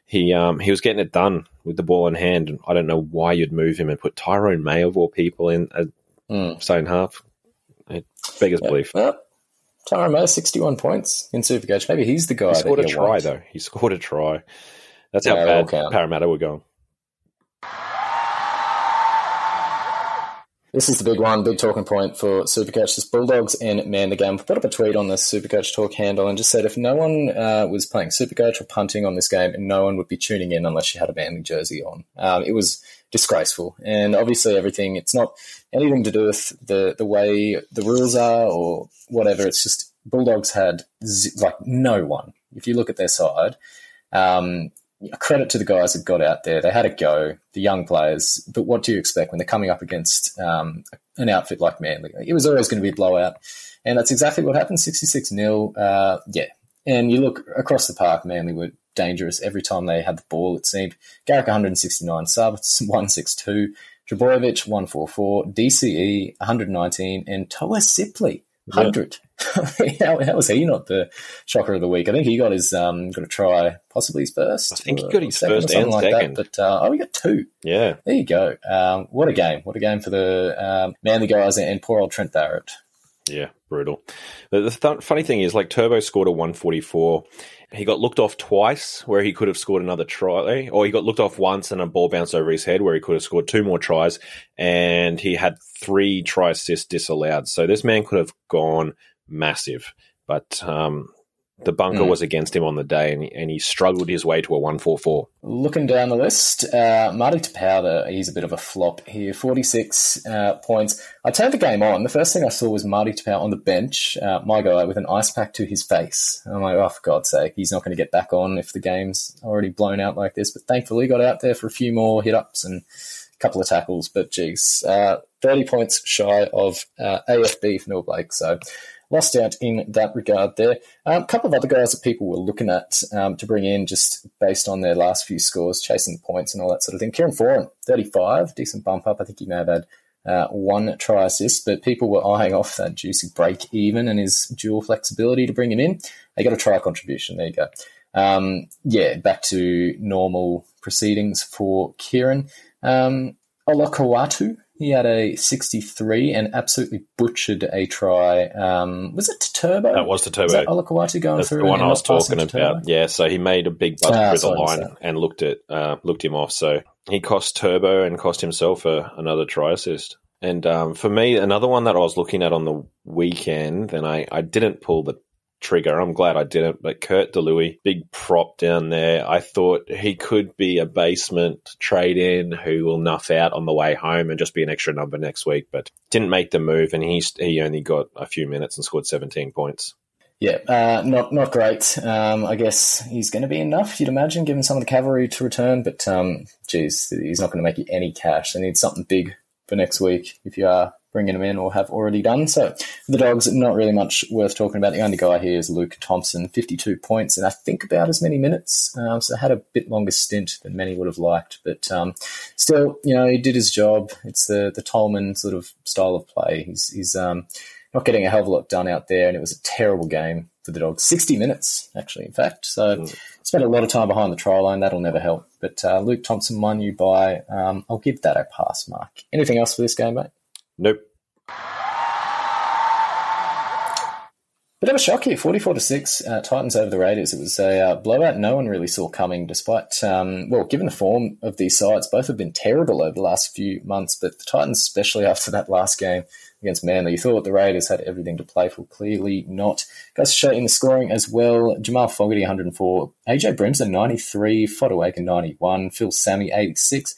he um, he was getting it done with the ball in hand. And I don't know why you'd move him and put Tyrone May of all people in a Mm. starting half. It beggars belief. Well, Tyrone May, 61 points in Supercoach. Maybe he's the guy. He scored a try want. though. He scored a try. That's how Yeah, that'll bad. Parramatta were going. This is the big one, big talking point for Supercoach. This Bulldogs and Manly Game. Put up a tweet on the Supercoach Talk handle and just said if no one uh, was playing Supercoach or punting on this game, no one would be tuning in unless you had a Manly jersey on. Um, it was disgraceful, and obviously everything. It's not anything to do with the the way the rules are or whatever. It's just Bulldogs had z- like no one. If you look at their side, um, credit to the guys that got out there. They had a go, the young players. But what do you expect when they're coming up against um, an outfit like Manly? It was always going to be a blowout. And that's exactly what happened 66 0. Uh, yeah. And you look across the park, Manly were dangerous every time they had the ball, it seemed. Garrick 169 subs, 162. Trbojevic 144, DCE 119, and Toa Sipley 100. how, how was he not the shocker of the week? I think he got his um, got a try, possibly his first. I think he got his second first something and like second. That. But uh, oh, we got two. Yeah. There you go. Um, what a game! What a game for the um, Manly guys and poor old Trent Barrett. Yeah, brutal. The th- funny thing is, like Turbo scored a 144. He got looked off twice, where he could have scored another try, or he got looked off once and a ball bounced over his head, where he could have scored two more tries, and he had three try assists disallowed. So this man could have gone massive, but um, the bunker Mm. was against him on the day, and he, and he struggled his way to a 144. Looking down the list, uh, Marty Taupau, he's a bit of a flop here. 46 uh, points. I turned the game on. The first thing I saw was Marty Taupau on the bench, uh, my guy, with an ice pack to his face. I'm like, oh, for God's sake, he's not going to get back on if the game's already blown out like this. But thankfully, he got out there for a few more hit ups and a couple of tackles. But geez, uh, 30 points shy of uh, AFB for Fonua Blake. So lost out in that regard there. Um, a couple of other guys that people were looking at um, to bring in just based on their last few scores, chasing the points and all that sort of thing. Kieran Foran, 35, decent bump up. I think he may have had uh, one try assist, but people were eyeing off that juicy break even and his dual flexibility to bring him in. They got a try contribution. There you go. Um, yeah, back to normal proceedings for Kieran. Um, he had a 63 and absolutely butchered a try. Um, was it to Turbo? That was to Turbo. Is that going That's through? the one I was talking about. Yeah, so he made a big bust Ah, through the line and looked at uh, looked him off. So he cost Turbo and cost himself a, another try assist. And um, for me, another one that I was looking at on the weekend, and I, I didn't pull the trigger. I'm glad I didn't. But Kurt De Luis, big prop down there. I thought he could be a basement trade in who will nuff out on the way home and just be an extra number next week. But didn't make the move, and he's he only got a few minutes and scored 17 points. Yeah, uh, not not great. Um, I guess he's going to be enough, you'd imagine, given some of the cavalry to return. But um, geez, he's not going to make you any cash. They need something big for next week if you are bringing him in or have already done. So for the dogs, not really much worth talking about. The only guy here is Luke Thompson, 52 points, and I think about as many minutes. Um, so had a bit longer stint than many would have liked, but um, still, you know, he did his job. It's the the Tolman sort of style of play. He's he's um, not getting a hell of a lot done out there, and it was a terrible game for the dogs. 60 minutes, actually, in fact. So spent a lot of time behind the try line. That'll never help. But uh, Luke Thompson won you by, um, I'll give that a pass mark. Anything else for this game, mate? Nope. Bit of a shock here, 44 to 6, uh, Titans over the Raiders. It was a uh, blowout no one really saw coming, despite, um, well, given the form of these sides, both have been terrible over the last few months, but the Titans, especially after that last game against Manly, you thought the Raiders had everything to play for. Clearly not. Goes to show in the scoring as well. Jamal Fogarty, 104. AJ Brimson, 93. Fotuaika, 91. Phil Sami, 86.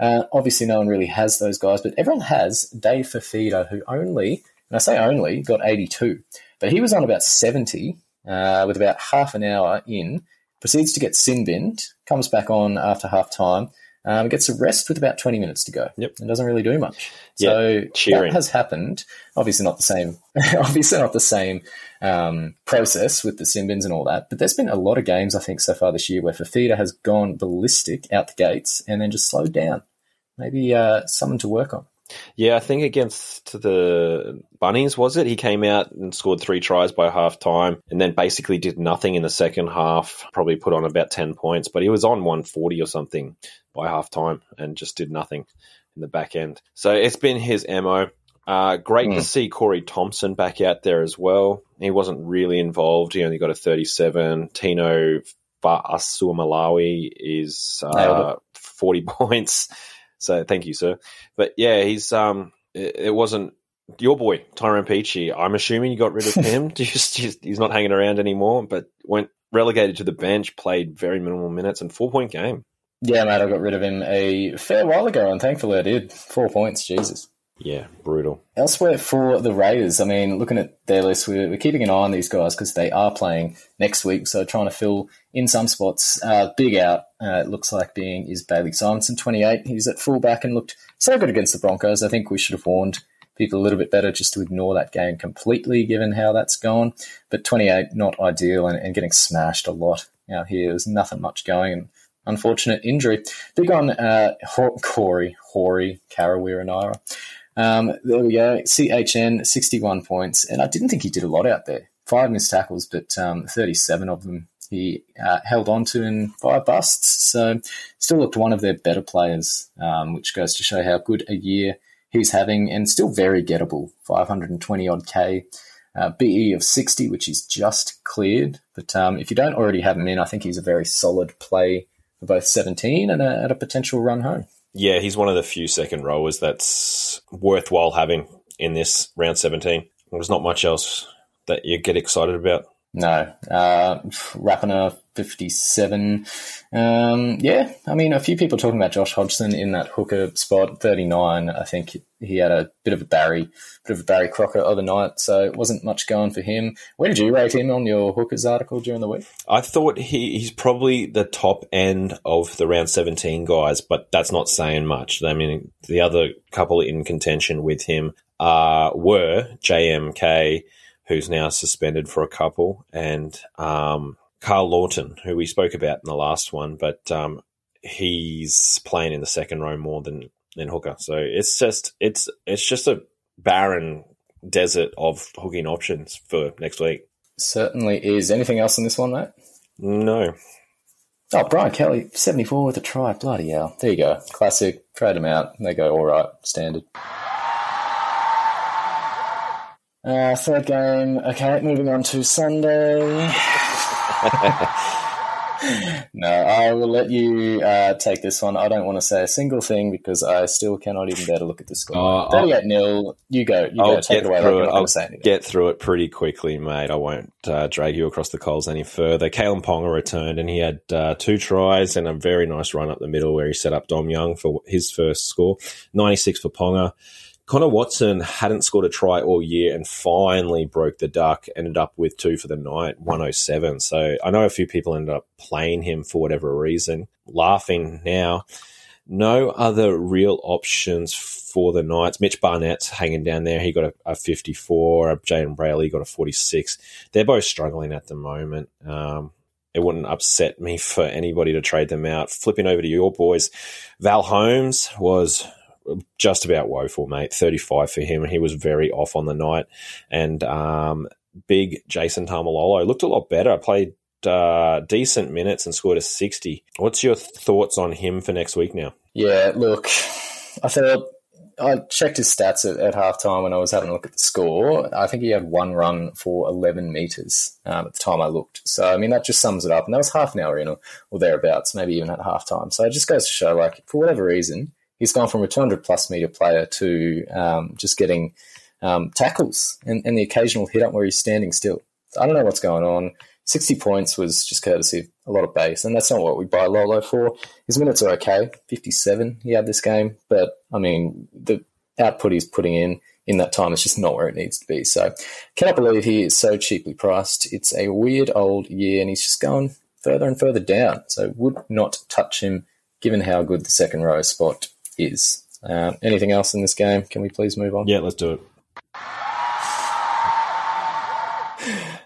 Uh, obviously, no one really has those guys, but everyone has Dave Fifita, who only, and I say only, got 82. But he was on about 70 uh, with about half an hour in, proceeds to get sin binned, comes back on after half time, um, gets a rest with about 20 minutes to go. Yep. And doesn't really do much. So Yeah, cheering. that has happened. Obviously not the same, obviously not the same um, process with the sin bins and all that. But there's been a lot of games, I think, so far this year where Fifita has gone ballistic out the gates and then just slowed down. Maybe uh, something to work on. Yeah, I think against the Bunnies, was it? He came out and scored three tries by half time and then basically did nothing in the second half, probably put on about 10 points, but he was on 140 or something by half time and just did nothing in the back end. So it's been his MO. Uh, great to see Corey Thompson back out there as well. He wasn't really involved. He only got a 37. Tino Malawi is uh, 40 points. So thank you, sir. But yeah, he's um, it, it wasn't your boy Tyrone Peachey. I'm assuming you got rid of him. just, just he's not hanging around anymore. But went relegated to the bench, played very minimal minutes, and four point game. Yeah, mate, I got rid of him a fair while ago, and thankfully I did. Four points, Jesus. Yeah, brutal. Elsewhere for the Raiders, I mean, looking at their list, we're, we're keeping an eye on these guys because they are playing next week. So trying to fill in some spots. Uh, big out, uh, it looks like being is Bailey Simonsson, 28. He's at fullback and looked so good against the Broncos. I think we should have warned people a little bit better just to ignore that game completely, given how that's gone. But 28, not ideal and, and getting smashed a lot out here. There's nothing much going. And unfortunate injury. Big on uh, Ho- Corey, Hori, Harawira-Naera. Um, there we go. CHN, 61 points. And I didn't think he did a lot out there. Five missed tackles, but um, 37 of them he uh, held on to in five busts. So still looked one of their better players, um, which goes to show how good a year he's having and still very gettable. 520 odd K. Uh, BE of 60, which is just cleared. But um, if you don't already have him in, I think he's a very solid play for both 17 and a, and a potential run home. Yeah, he's one of the few second rowers that's worthwhile having in this round 17. There's not much else that you get excited about. No. Uh, Rapana, 57. Um, yeah, I mean, a few people talking about Josh Hodgson in that hooker spot, 39. I think he had a bit of a Barry, bit of a Barry Crocker other night, so it wasn't much going for him. Where did you rate him on your hookers article during the week? I thought he, he's probably the top end of the round 17 guys, but that's not saying much. I mean, the other couple in contention with him uh, were JMK, who's now suspended for a couple, and um, Carl Lawton, who we spoke about in the last one, but um, he's playing in the second row more than than hooker. So it's just it's it's just a barren desert of hooking options for next week. Certainly is. Anything else in this one, mate? No, Oh, Brian Kelly, 74 with a try. Bloody hell. There you go. Classic. Trade them out. They go all right. Standard. Uh, third game. Okay, moving on to Sunday. No, I will let you uh, take this one. I don't want to say a single thing because I still cannot even bear to look at the score. Oh, I'll- 38 nil. You go. You I'll go. Take get it away. through it. I'll say get through it pretty quickly, mate. I won't uh, drag you across the coals any further. Kalyn Ponga returned and he had uh, two tries and a very nice run up the middle where he set up Dom Young for his first score. 96 for Ponga. Connor Watson hadn't scored a try all year and finally broke the duck, ended up with two for the night, 107. So I know a few people ended up playing him for whatever reason. Laughing now. No other real options for the Knights. Mitch Barnett's hanging down there. He got a, a 54. Jayden Brailey got a 46. They're both struggling at the moment. Um, it wouldn't upset me for anybody to trade them out. Flipping over to your boys, Val Holmes was just about woeful, mate. 35 for him. And he was very off on the night. And um, big Jason Taumalolo looked a lot better. Played uh, decent minutes and scored a 60. What's your thoughts on him for next week now? Yeah, look, I thought I checked his stats at, at halftime when I was having a look at the score. I think he had one run for 11 metres um, at the time I looked. So, I mean, that just sums it up. And that was half an hour in or, or thereabouts, maybe even at halftime. So it just goes to show, like, for whatever reason, he's gone from a 200 plus metre player to um, just getting um, tackles and, and the occasional hit up where he's standing still. I don't know what's going on. 60 points was just courtesy of a lot of base, and that's not what we buy Lolo for. His minutes are okay, 57 he had this game, but I mean, the output he's putting in in that time is just not where it needs to be. So, cannot believe he is so cheaply priced. It's a weird old year, and he's just going further and further down. So, would not touch him given how good the second row spot is. Um, anything else in this game? Can we please move on? Yeah, let's do it.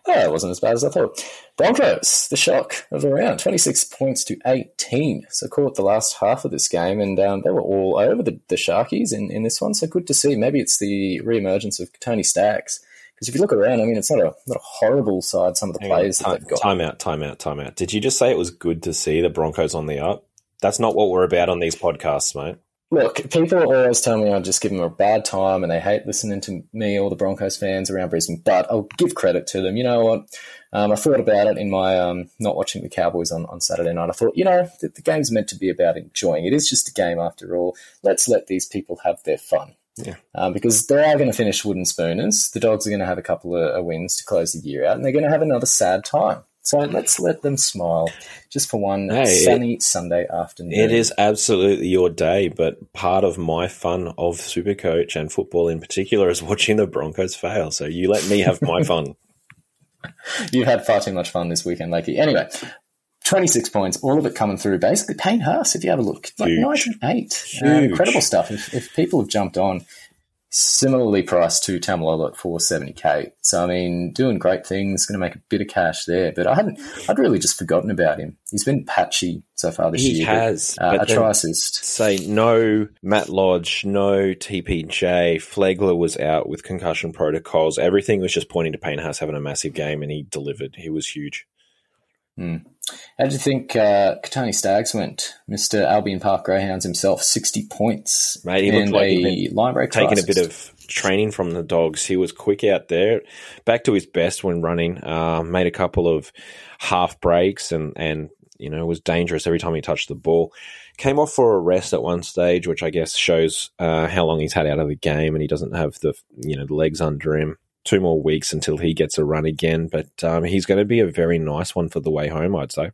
Oh, it wasn't as bad as I thought. Broncos, the shock of the round, 26 points to 18. So caught the last half of this game, and um, they were all over the, the Sharkies in, in this one. So good to see. Maybe it's the re-emergence of Tony Stacks. Because if you look around, I mean, it's not a not a horrible side. Some of the Hang on, players that time, they've got. time out, time out, time out. Did you just say it was good to see the Broncos on the up? That's not what we're about on these podcasts, mate. Look, people always tell me I just give them a bad time and they hate listening to me or the Broncos fans around Brisbane, but I'll give credit to them. You know what? Um, I thought about it in my um, not watching the Cowboys on, on Saturday night. I thought, you know, the, the game's meant to be about enjoying. It is just a game after all. Let's let these people have their fun. Yeah. Um, because they are going to finish wooden spooners. The dogs are going to have a couple of, of wins to close the year out, and they're going to have another sad time. So let's let them smile just for one Hey, sunny Sunday afternoon. It is absolutely your day, but part of my fun of Supercoach and football in particular is watching the Broncos fail. So you let me have my fun. You've had far too much fun this weekend, Lakey. Anyway, 26 points, all of it coming through. Basically, Payne Haas, if you have a look, like Huge. 98. Uh, incredible stuff. If, if people have jumped on, similarly priced to Taumalolo at 470k. So I mean, doing great things, going to make a bit of cash there. But I hadn't, I'd really just forgotten about him. He's been patchy so far this He year. but, has, uh, but a then- try assist. Say no Matt Lodge, no TPJ. Flegler was out with concussion protocols. Everything was just pointing to Payne Haas having a massive game, and he delivered. He was huge. How did you think uh, Kotoni Staggs went? Mr. Albion Park Greyhounds himself, 60 points. Mate, he looked like a been line break taking a bit of training from the dogs. He was quick out there, back to his best when running. Uh, made a couple of half breaks and and you know was dangerous every time he touched the ball. Came off for a rest at one stage, which I guess shows uh, how long he's had out of the game, and he doesn't have the you know the legs under him. Two more weeks until he gets a run again, but um, he's going to be a very nice one for the way home, I'd say.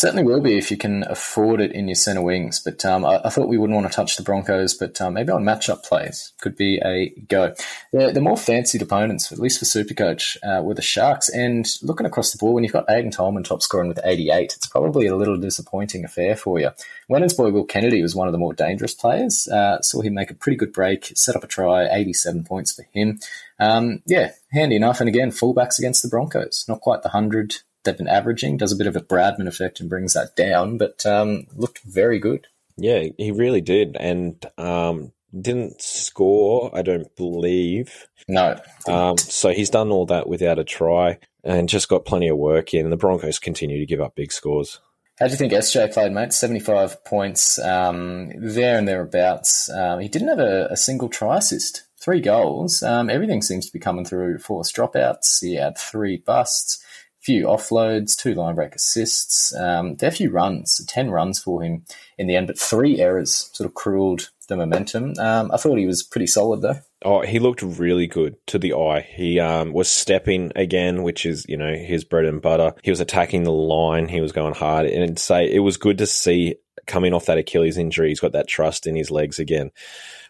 Certainly will be if you can afford it in your centre wings. But um, I, I thought we wouldn't want to touch the Broncos, but um, maybe on matchup plays could be a go. The, the more fancied opponents, at least for Supercoach, uh, were the Sharks. And looking across the board, when you've got Aidan Tolman top scoring with 88, it's probably a little disappointing affair for you. Wennon's boy Will Kennedy was one of the more dangerous players. Uh, saw him make a pretty good break, set up a try, 87 points for him. Um, yeah, handy enough. And again, fullbacks against the Broncos. Not quite the 100 they've been averaging. Does a bit of a Bradman effect and brings that down, but um, looked very good. Yeah, he really did, and um, didn't score. I don't believe. No, Um, so he's done all that without a try and just got plenty of work in. And the Broncos continue to give up big scores. How do you think SJ played, mate? 75 points, um, there and thereabouts. Um, he didn't have a, a single try assist, three goals. Um, everything seems to be coming through forced dropouts. He had three busts, few offloads, two line break assists, um, fair few runs, 10 runs for him in the end, but three errors sort of cruelled the momentum. Um, I thought he was pretty solid, though. Oh, he looked really good to the eye. He um, was stepping again, which is you know his bread and butter. He was attacking the line. He was going hard, and say it was good to see coming off that Achilles injury. He's got that trust in his legs again.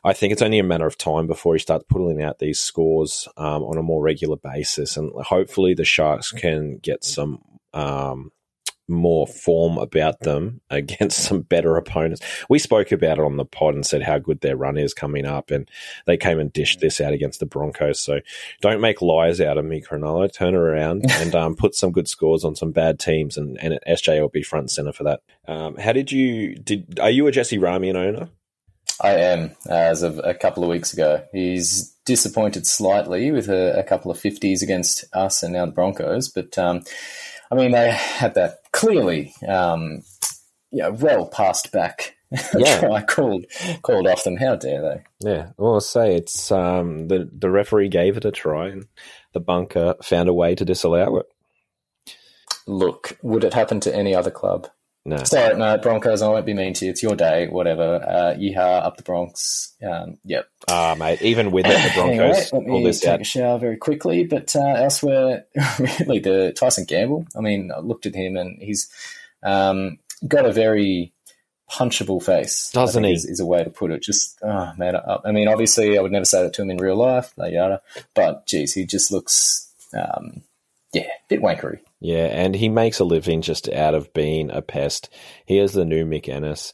I think it's only a matter of time before he starts pulling out these scores um, on a more regular basis, and hopefully the Sharks can get some um, more form about them against some better opponents. We spoke about it on the pod and said how good their run is coming up, and they came and dished this out against the Broncos. So don't make liars out of me, Cronulla. Turn around and um, put some good scores on some bad teams, and, and SJ will be front center for that. Um, how did you did? Are you a Jesse Ramien owner? I am, as of a couple of weeks ago. He's disappointed slightly with a, a couple of 50s against us and now the Broncos, but um, I mean, they had that clearly, um, yeah, well passed back Yeah. try called, called off them. How dare they? Yeah, well, I'll say it's um, the the referee gave it a try, and the bunker found a way to disallow it. Look, would it happen to any other club? No, Sorry, no, Broncos, I won't be mean to you. It's your day, whatever. Uh, yeehaw, up the Bronx. Um, yep. ah, mate. Even with it, the Anyway, Broncos let pull me this take out. a shower very quickly. But uh, elsewhere, really, the Tyson Gamble. I mean, I looked at him and he's um, got a very punchable face. Doesn't he? Is, is a way to put it. Just oh man. I, I mean, obviously, I would never say that to him in real life. Yada yada. But geez, he just looks, um, yeah, a bit wankery. Yeah, and he makes a living just out of being a pest. He is the new Mick Ennis.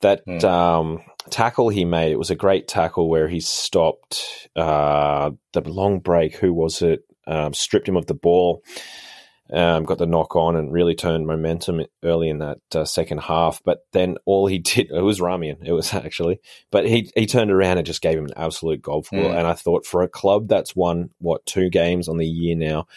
That Hmm. um, tackle he made, it was a great tackle where he stopped uh, the long break. Who was it? Um, stripped him of the ball, um, got the knock on, and really turned momentum early in that uh, second half. But then all he did, it was Ramien, it was actually, but he, he turned around and just gave him an absolute gobful. Mm. And I thought for a club that's won, what, two games on the year now,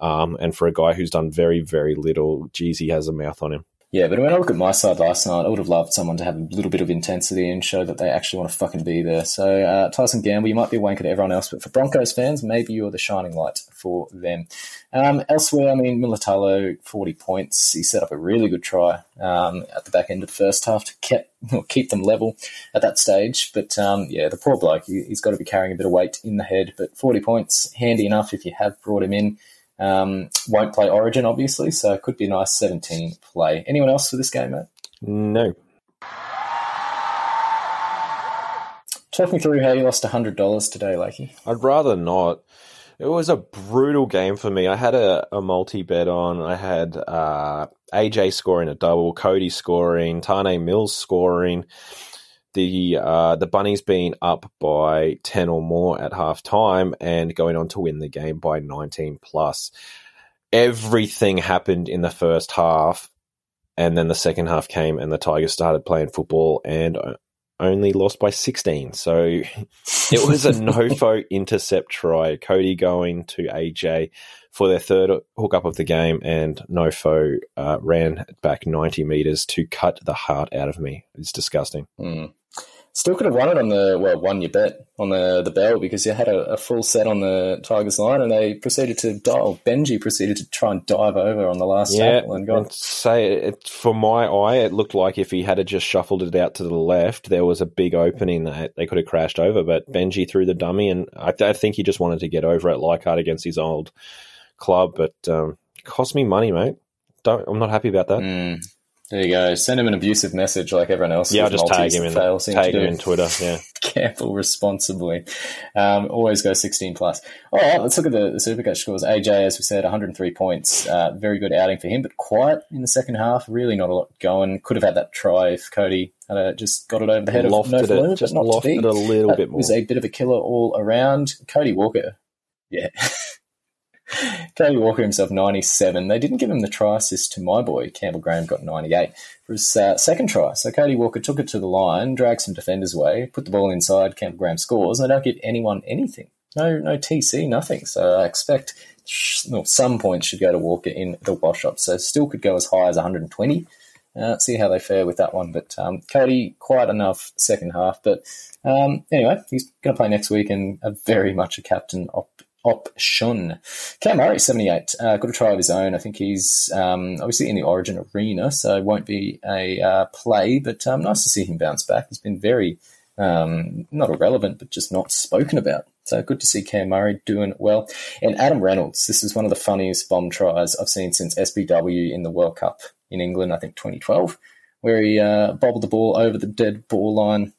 um, and for a guy who's done very, very little, geez, he has a mouth on him. Yeah, but when I look at my side last night, I would have loved someone to have a little bit of intensity and show that they actually want to fucking be there. So, uh, Tyson Gamble, you might be a wanker to everyone else, but for Broncos fans, maybe you're the shining light for them. Um, elsewhere, I mean, Militalo, 40 points. He set up a really good try um, at the back end of the first half to keep, keep them level at that stage. But um, yeah, the poor bloke, he, he's got to be carrying a bit of weight in the head. But 40 points, handy enough if you have brought him in. Um, won't play Origin, obviously, so it could be a nice 17 play. Anyone else for this game, mate? No. Talk me through how you lost $100 today, Lakey. I'd rather not. It was a brutal game for me. I had a, a multi bet on. I had uh, AJ scoring a double, Cody scoring, Taane Milne scoring. The uh, the Bunnies being up by ten or more at half time and going on to win the game by nineteen plus. Everything happened in the first half, and then the second half came, and the Tigers started playing football and only lost by sixteen. So it was a nofo intercept try. Cody going to AJ for their third hookup of the game, and Nofo uh, ran back 90 meters to cut the heart out of me. It's disgusting. Mm. Still could have won it on the well, won your bet on the the bell because you had a, a, full set on the Tigers line, and they proceeded to dive. Benji proceeded to try and dive over on the last yeah, tackle and got. Say it for my eye, it looked like if he had just shuffled it out to the left, there was a big opening that they could have crashed over. But Benji threw the dummy, and I, I think he just wanted to get over at Leichhardt against his old club, but um, cost me money, mate. Don't, I'm not happy about that. Mm. There you go. Send him an abusive message like everyone else. Yeah, I'll just tag him in fail, tag him in Twitter. Yeah, careful responsibly. Um, always go 16 plus. All right, let's look at the, the Supercoach scores. AJ, as we said, 103 points. Uh, very good outing for him, but quiet in the second half. Really not a lot going. Could have had that try if Cody had uh, just got it over the head lofted of no it, just lofted it a little that bit more. Was a bit of a killer all around. Cody Walker. Yeah. Cody Walker himself, 97. They didn't give him the try assist to my boy. Campbell Graham got 98 for his uh, second try. So Cody Walker took it to the line, dragged some defenders away, put the ball inside, Campbell Graham scores, and they don't give anyone anything. No, no TC, nothing. So I expect well, some points should go to Walker in the wash up. So still could go as high as 120. Uh, see how they fare with that one. But um, Cody, quite enough second half. But um, anyway, he's going to play next week and a very much a captain op- option. Cam Murray, 78, uh, got a try of his own. I think he's um, obviously in the Origin arena, so won't be a uh, play, but um, nice to see him bounce back. He's been very, um, not irrelevant, but just not spoken about. So good to see Cam Murray doing well. And Adam Reynolds, this is one of the funniest bomb tries I've seen since SBW in the World Cup in England, I think 2012, where he uh, bobbled the ball over the dead ball line.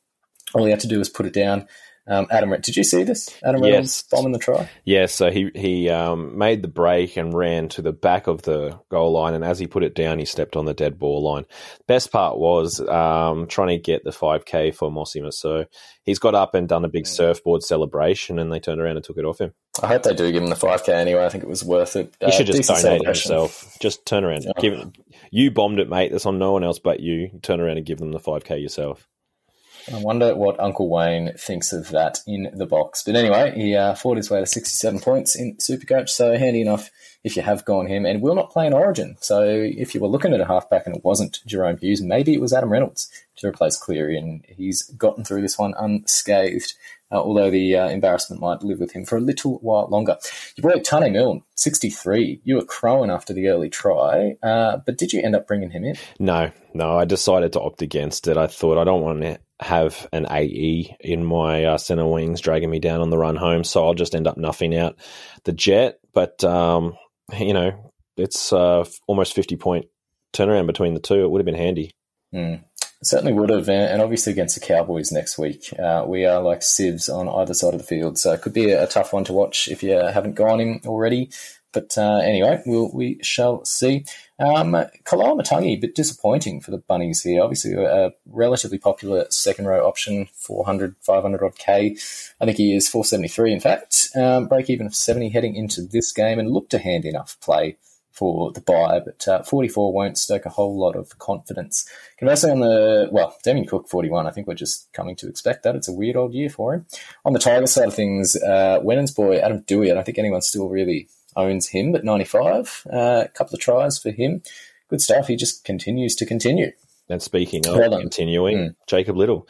All he had to do was put it down. Um, Adam, did you see this? Adam Reynolds yes. bombing the try. Yes, so he he um, made the break and ran to the back of the goal line, and as he put it down, he stepped on the dead ball line. Best part was um, trying to get the 5K for Mossima. So he's got up and done a big surfboard celebration, and they turned around and took it off him. I hope they do give him the 5K anyway. I think it was worth it. You uh, should just donate it yourself. Just turn around. Oh. Give it, you bombed it, mate. That's on no one else but you. Turn around and give them the 5K yourself. I wonder what Uncle Wayne thinks of that in the box. But anyway, he uh, fought his way to 67 points in Supercoach, so handy enough if you have gone him, and will not play in Origin. So if you were looking at a halfback and it wasn't Jahrome Hughes, maybe it was Adam Reynolds to replace Cleary, and he's gotten through this one unscathed. Uh, although the uh, embarrassment might live with him for a little while longer. Your boy Taane Milne, 63. You were crowing after the early try, uh, but did you end up bringing him in? No, no. I decided to opt against it. I thought I don't want to have an AE in my uh, center wings dragging me down on the run home, so I'll just end up nuffing out the jet. But um, you know, it's uh, almost fifty point turnaround between the two. It would have been handy. Mm. Certainly would have, and obviously against the Cowboys next week, uh, we are like sieves on either side of the field, so it could be a, tough one to watch if you haven't gone him already. But uh, anyway, we'll, we shall see. Um, Koloamatangi, a bit disappointing for the Bunnies here. Obviously, a relatively popular second row option, 400, 500 odd K. I think he is 473, in fact. Um, break even of 70 heading into this game and looked a hand enough play for the buy, but uh, 44 won't stoke a whole lot of confidence. Conversely, on the, well, Damien Cook 41, I think we're just coming to expect that. It's a weird old year for him. On the Tiger side of things, uh, Wennon's boy, Adam Doueihi, I don't think anyone still really owns him but 95. Uh, a couple of tries for him. Good stuff. He just continues to continue. And speaking of well continuing, mm. Jacob Liddle,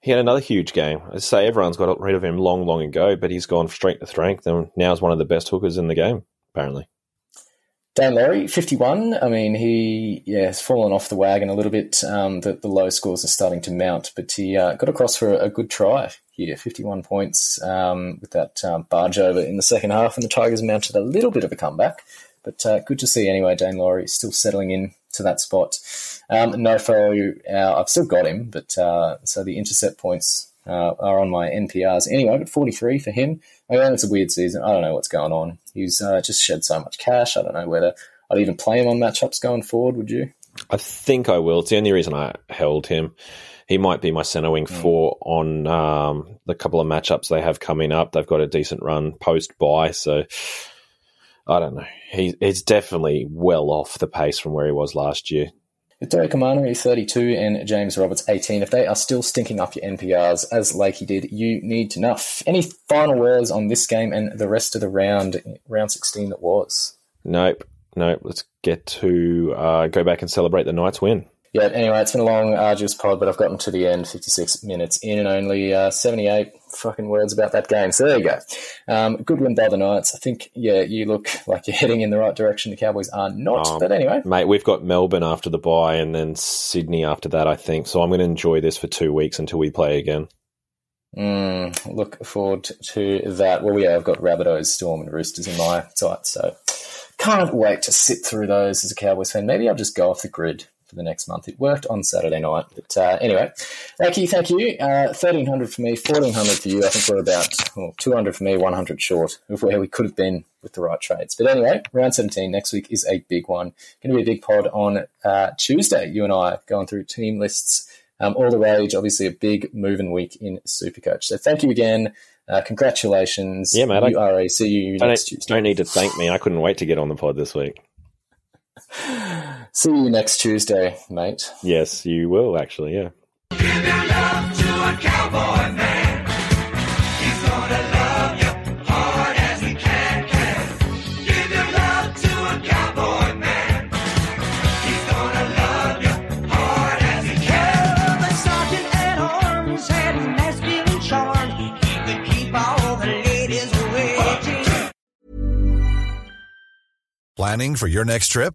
He had another huge game. I say everyone's got rid of him long, long ago, but he's gone strength to strength and now is one of the best hookers in the game, apparently. Daine Laurie, 51. I mean, he yeah has fallen off the wagon a little bit. Um, the, the low scores are starting to mount, but he uh, got across for a, a, good try here, 51 points um, with that um, barge over in the second half, and the Tigers mounted a little bit of a comeback. But uh, good to see anyway. Daine Laurie still settling in to that spot. Um, no fellow, uh, I've still got him, but uh, so the intercept points uh, are on my NPRs anyway. But 43 for him. Again, it's a weird season. I don't know what's going on. He's uh, just shed so much cash. I don't know whether I'd even play him on matchups going forward. Would you? I think I will. It's the only reason I held him. He might be my centre wing Hmm. four on um, the couple of matchups they have coming up. They've got a decent run post buy, so I don't know. He, he's definitely well off the pace from where he was last year. With Derek Amano, 32, and James Roberts, 18. If they are still stinking up your NPRs, as Lakey did, you need to nuff. Any final words on this game and the rest of the round, round 16 that was? Nope, nope. Let's get to uh, go back and celebrate the Knights win. Yeah, anyway, it's been a long, arduous pod, but I've gotten to the end, 56 minutes in, and only uh, 78 fucking words about that game. So there you go. Um, good win by the Knights. I think, yeah, you look like you're heading in the right direction. The Cowboys are not, Um, but anyway. Mate, we've got Melbourne after the bye and then Sydney after that, I think. So I'm going to enjoy this for two weeks until we play again. Mm, look forward to that. Well, yeah, I've got Rabbitohs, Storm, and Roosters in my sight, so can't wait to sit through those as a Cowboys fan. Maybe I'll just go off the grid for the next month. It worked on Saturday night, but uh, anyway, Aki, thank you. Uh, Thirteen hundred for me, fourteen hundred for you. I think we're about well, two hundred for me, one hundred short of where we could have been with the right trades. But anyway, round seventeen next week is a big one. Going to be a big pod on uh, Tuesday. You and I going through team lists. Um, all the rage, obviously a big moving week in Supercoach. So thank you again. Uh, congratulations. Yeah, mate, I- You are a see you I next don't, Tuesday. don't need to thank me. I couldn't wait to get on the pod this week. See you next Tuesday, mate. Yes, you will, actually, yeah. Give your love to a cowboy man. He's gonna love you hard as he can, can. Give your love to a cowboy man. He's gonna love you hard as he can. The sergeant at arms had a masculine charm. He could keep all the ladies waiting. Planning for your next trip?